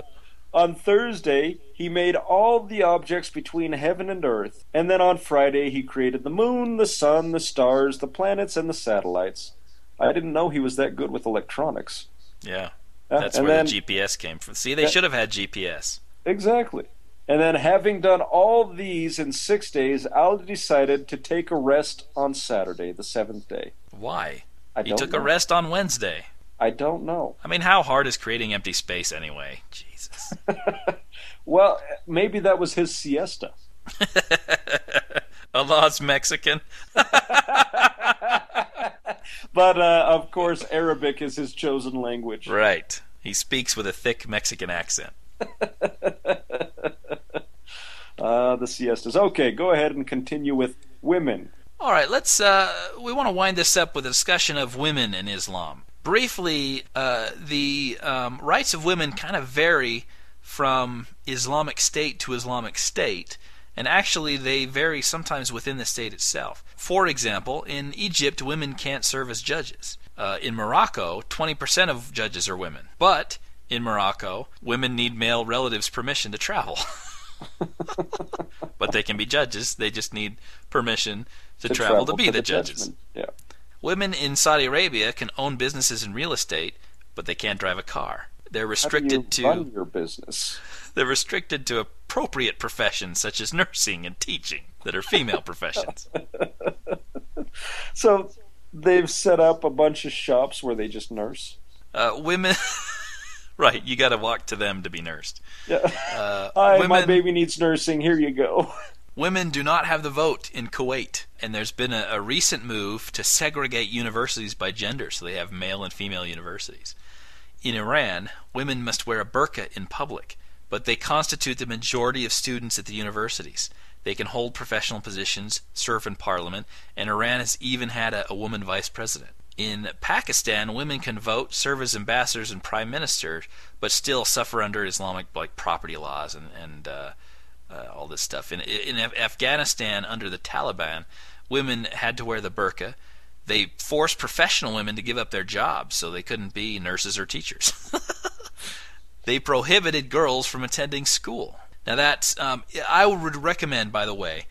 On Thursday, he made all the objects between heaven and earth, and then on Friday, he created the moon, the sun, the stars, the planets, and the satellites. I didn't know he was that good with electronics.
Yeah. That's where then, the GPS came from. See, they that, should have had GPS.
Exactly. And then, having done all these in six days, Al decided to take a rest on Saturday, the seventh day.
Why? I he took know. a rest on Wednesday.
I don't know.
I mean, how hard is creating empty space anyway? Jesus. *laughs*
well, maybe that was his siesta. *laughs*
Allah's Mexican. *laughs*
but uh, of course, Arabic is his chosen language.
Right. He speaks with a thick Mexican accent. *laughs*
uh, the siestas. Okay, go ahead and continue with women.
All right, let's. Uh, we want to wind this up with a discussion of women in Islam. Briefly, uh, the um, rights of women kind of vary from Islamic state to Islamic state, and actually they vary sometimes within the state itself. For example, in Egypt, women can't serve as judges. Uh, in Morocco, 20% of judges are women. But in Morocco, women need male relatives' permission to travel. *laughs* but they can be judges. They just need permission to, to travel, travel, to be the, the judges.
Yeah.
Women in Saudi Arabia can own businesses in real estate, but they can't drive a car. They're restricted
to
run
your business. *laughs*
They're restricted to appropriate professions such as nursing and teaching that are female professions. *laughs*
so they've set up a bunch of shops where they just nurse.
Uh, women *laughs* right, you got to walk to them to be nursed.
Yeah. Uh, *laughs* Hi, women, my baby needs nursing. Here you go.
women do not have the vote in Kuwait, and there's been a, a recent move to segregate universities by gender, so they have male and female universities. In Iran, women must wear a burqa in public, but they constitute the majority of students at the universities. They can hold professional positions, serve in parliament, and Iran has even had a, a woman vice president. In Pakistan, women can vote, serve as ambassadors and prime ministers, but still suffer under Islamic like property laws and and uh, uh, all this stuff. In in Afghanistan, under the Taliban, women had to wear the burqa. They forced professional women to give up their jobs so they couldn't be nurses or teachers. *laughs* they prohibited girls from attending school. Now that's um, I would recommend, by the way,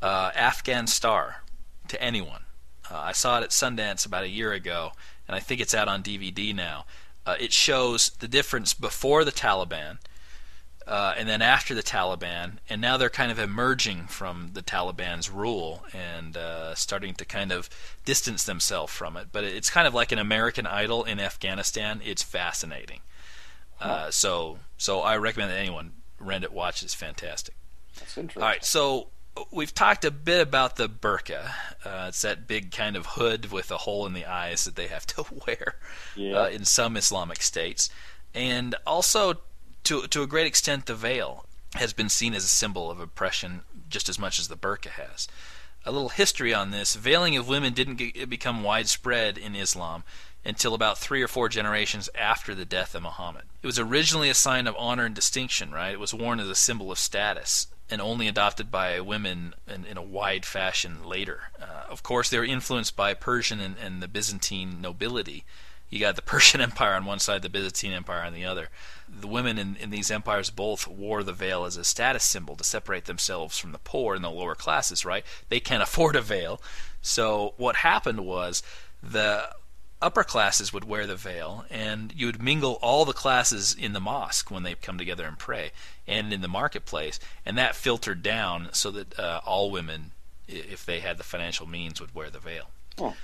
uh, Afghan Star to anyone. Uh, I saw it at Sundance about a year ago, and I think it's out on DVD now. Uh, it shows the difference before the Taliban uh, and then after the Taliban, and now they're kind of emerging from the Taliban's rule and uh, starting to kind of distance themselves from it. But it's kind of like an American Idol in Afghanistan. It's fascinating. Uh, so, so I recommend that anyone rent it, watch. It's fantastic.
That's interesting.
All right, so we've talked a bit about the burqa. Uh, it's that big kind of hood with a hole in the eyes that they have to *laughs* wear yeah. uh, in some Islamic states, and also to to a great extent the veil has been seen as a symbol of oppression just as much as the burqa has. A little history on this: veiling of women didn't get, become widespread in Islam until about three or four generations after the death of Muhammad. It was originally a sign of honor and distinction, right? It was worn as a symbol of status and only adopted by women in, in a wide fashion later. Uh, of course, they were influenced by Persian and, and, the Byzantine nobility. You got the *laughs* Persian Empire on one side, the Byzantine Empire on the other. The women in, in these empires both wore the veil as a status symbol to separate themselves from the poor and the lower classes, right? They can't *laughs* afford a veil. So, what happened was the upper classes would wear the veil, and you would mingle all the classes in the mosque when they come together and pray, and in the marketplace, and that filtered down so that uh, all women, if they had the financial means, would wear the veil. Oh.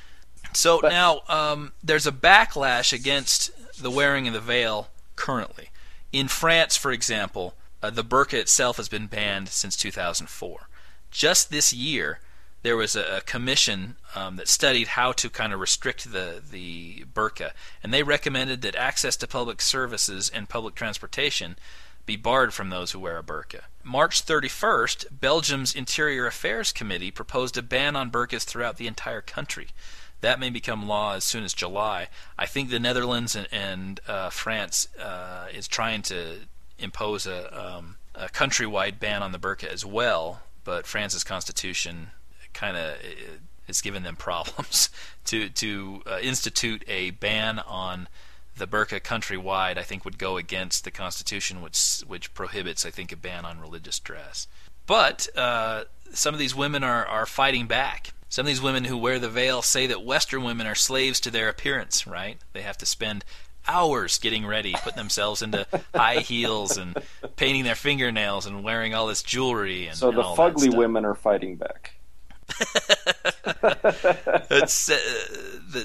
So but, now um, there's a backlash against the wearing of the veil currently. In France, for example, uh, the burqa itself has been banned since 2004. Just this year, there was a, commission um, that studied how to kind of restrict the the burqa, and they recommended that access to public services and public transportation be barred from those who wear a burqa. March 31st, Belgium's Interior Affairs Committee proposed a ban on burqas throughout the entire country. That may become law as soon as July. I think the Netherlands and, and uh, France uh, is trying to impose a, um, a countrywide ban on the burqa as well, but France's constitution kind of has given them problems *laughs* to to uh, institute a ban on the burqa countrywide, I think, would go against the Constitution, which which prohibits, I think, a ban on religious dress. But uh, some of these women are, are fighting back. Some of these women who wear the veil say that Western women are slaves to their appearance, right? They have to spend hours getting ready, putting themselves into *laughs* high heels and painting their fingernails and wearing all this jewelry. And,
so
and
the fugly women are fighting back. *laughs*
uh,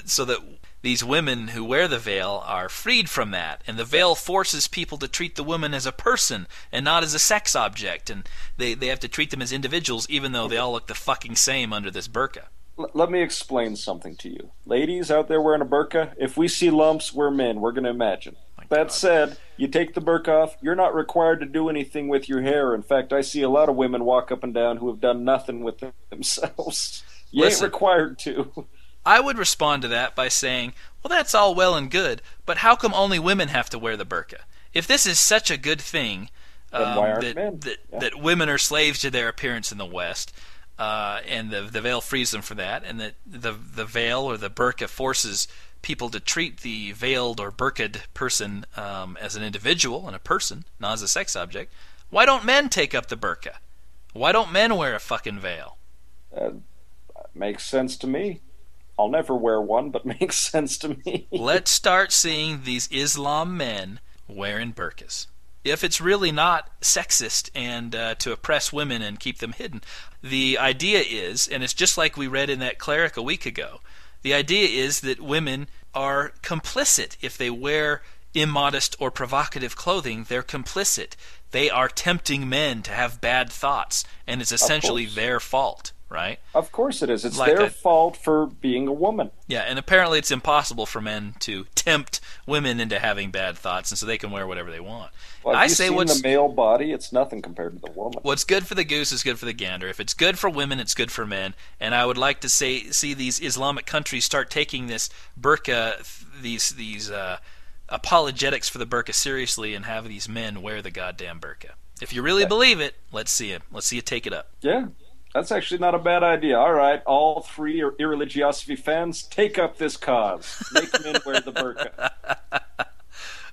so that these women who wear the veil are freed from that, and the veil forces people to treat the woman as a person and not as a sex object, and they, they have to treat them as individuals even though they all look the fucking same under this burqa.
Let me explain something to you. Ladies out there wearing a burqa, if we see lumps, we're men. We're going to imagine. That God. said, you take the burqa off, you're not required to do anything with your hair. In fact, I see a lot of women walk up and down who have done nothing with *laughs* themselves. You Listen, ain't required to.
I would respond to that by saying, well, that's all well and good, but how come only women have to wear the burqa? If this is such a good thing um, that, that, yeah. that, women are slaves to their appearance in the West, uh, and the, the veil frees them from that, and that the, the veil or the burqa forces people to treat the veiled or burqa'd person um, as an individual and a person, not as a sex object, why don't men take up the burqa? Why don't men wear a fucking veil?
Uh, makes sense to me. I'll never wear one, but *laughs* makes sense to me.
Let's start seeing these Islam men wearing burqas. If it's really not sexist and uh, to oppress women and keep them hidden, the idea is, and it's just like we read in that cleric a week ago, the idea is that women are complicit if they wear immodest or provocative clothing. They're complicit. They are tempting men to have bad thoughts, and it's essentially their fault right?
Of course it is. It's like their a, fault for being a woman.
Yeah, and apparently it's impossible for men to tempt women into having bad thoughts, and so they can wear whatever they want.
Well, I say what's the male body, it's nothing compared to the woman.
What's good for the goose is good for the gander. If it's good for women, it's good for men. And I would like to say see these Islamic countries start taking this burqa, these these uh, apologetics for the burqa seriously, and have these men wear the goddamn burqa. If you really believe it, let's see it. Let's see you take it up.
Yeah, that's actually not a bad idea. All right, all three irreligiosophy fans, take up this cause. Make men wear the burqa. *laughs*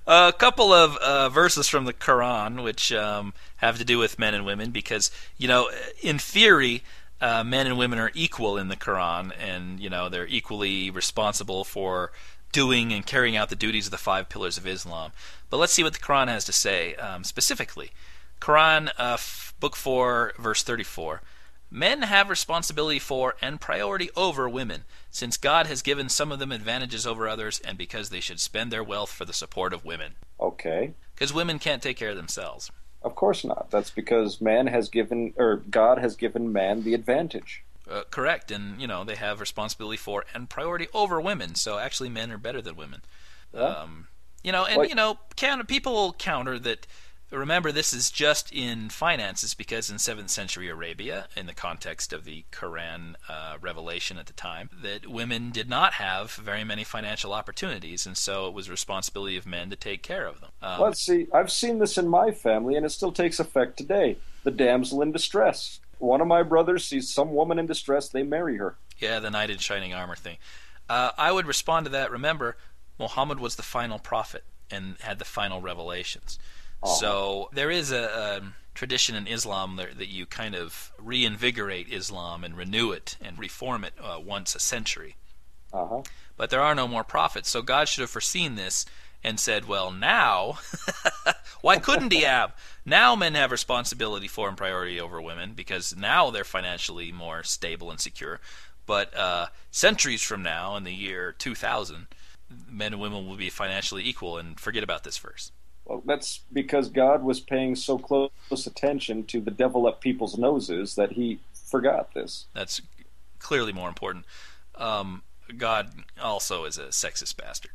A couple of uh, verses from the Quran, which um, have to do with men and women, because you know, in theory, uh, men and women are equal in the Quran, and you know they're equally responsible for doing and carrying out the duties of the five pillars of Islam. But let's see what the Quran has to say um, specifically. Quran, uh, f- book four, verse thirty-four. Men have responsibility for and priority over women, since God has given some of them advantages over others, and because they should spend their wealth for the support of women.
Okay.
Because women can't take care of themselves.
Of course not. That's because man has given, or God has given man the advantage.
Uh, correct, and you know they have responsibility for and priority over women. So actually, men are better than women. Um, you know, and what? you know, can, people counter that remember, this is just in finances because in 7th century Arabia, in the context of the Quran uh, revelation at the time, that women did not have very many financial opportunities, and so it was responsibility of men to take care of them.
Um, Let's see. I've seen this in my family, and it still takes effect today. The damsel in distress. One of my brothers sees some woman in distress, they marry her.
Yeah, the knight in shining armor thing. Uh, I would respond to that. Remember, Muhammad was the final prophet and had the final revelations. So there is a, a tradition in Islam that, that, you kind of reinvigorate Islam and renew it and reform it uh, once a century.
Uh-huh.
But there are no more prophets, so God should have foreseen this and said, "Well, now, *laughs* why couldn't He have? Now men have responsibility for and priority over women because now they're financially more stable and secure. But uh, centuries from now, in the year 2000, men and women will be financially equal. And forget about this verse."
Well, that's because God was paying so close attention to the devil up people's noses that he forgot this.
That's clearly more important. Um, God also is a sexist bastard.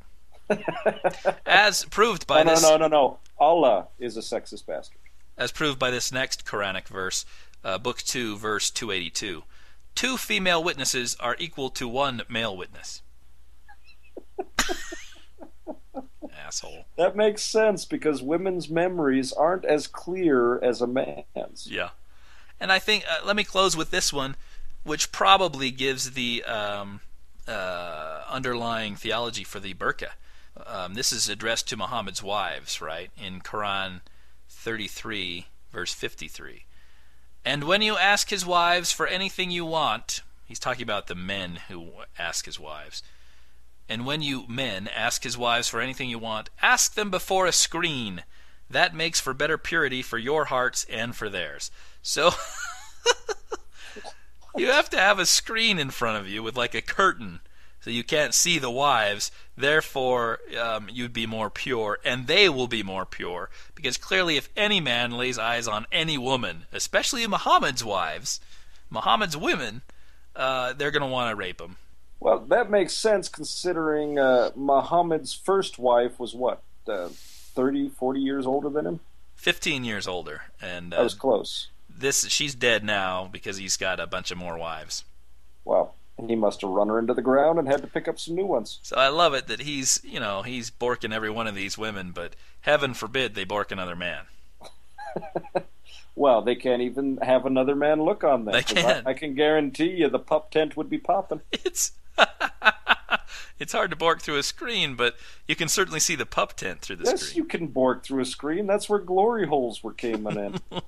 *laughs* As proved by
no,
this.
No, no, no, no. Allah is a sexist bastard.
As proved by this next Quranic verse, uh, Book 2, verse 282. Two female witnesses are equal to one male witness. *laughs* asshole.
That makes sense because women's memories aren't as clear as a man's.
Yeah. And I think, uh, let me close with this one, which probably gives the um, uh, underlying theology for the burqa. Um, this is addressed to Muhammad's wives, right? In Quran 33, verse 53. And when you ask his wives for anything you want, he's talking about the men who ask his wives. And when you men ask his wives for anything you want, ask them before a screen. That makes for better purity for your hearts and for theirs. So *laughs* you have to have a screen in front of you with like a curtain so you can't see the wives. Therefore, um, you'd be more pure, and they will be more pure. Because clearly, if any man lays eyes on any woman, especially Muhammad's wives, Muhammad's women, uh, they're going to want to rape him.
Well, that makes sense considering uh, Muhammad's first wife was what, uh, 30, 40 years older than him?
15 years older. and
uh, That was close.
This She's dead now because he's got a bunch of more wives.
Wow. He must have run her into the ground and had to pick up some new ones.
So I love it that he's, you know, he's borking every one of these women, but heaven forbid they bork another man. *laughs*
well, they can't even have another man look on them.
They can.
I, I, can guarantee you the pup tent would be popping. *laughs*
It's *laughs* it's hard to bork through a screen, but you can certainly see the pup tent through the
yes,
screen.
Yes, you can bork through a screen. That's where glory holes were coming in. *laughs*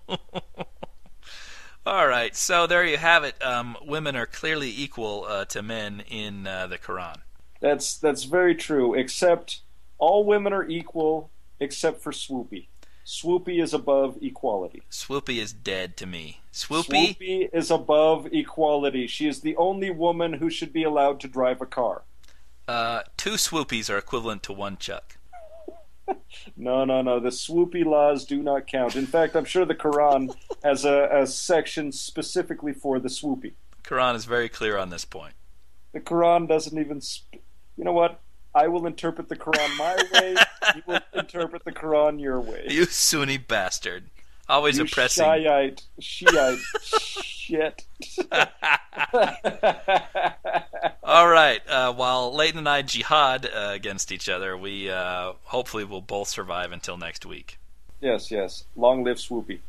All right, so there you have it. Um, women are clearly equal uh, to men in uh, the Quran.
That's that's very true. Except all women are equal, except for Swoopy. Swoopy is above equality.
Swoopy is dead to me. Swoopy?
Swoopy is above equality. She is the only woman who should be allowed to drive a car.
Uh, two Swoopies are equivalent to one Chuck. *laughs*
no, no, no. The swoopy laws do not count. In fact, I'm sure the Quran has a, a section specifically for the swoopy.
Quran is very clear on this point.
The Quran doesn't even. Sp- you know what? I will interpret the Quran my way. *laughs* you will interpret the Quran your way.
You Sunni bastard. Always
you
oppressing.
Shiite, Shiite, shit. *laughs*
All right. Uh, while Leighton and I jihad uh, against each other, we uh, hopefully will both survive until next week.
Yes, yes. Long live Swoopy.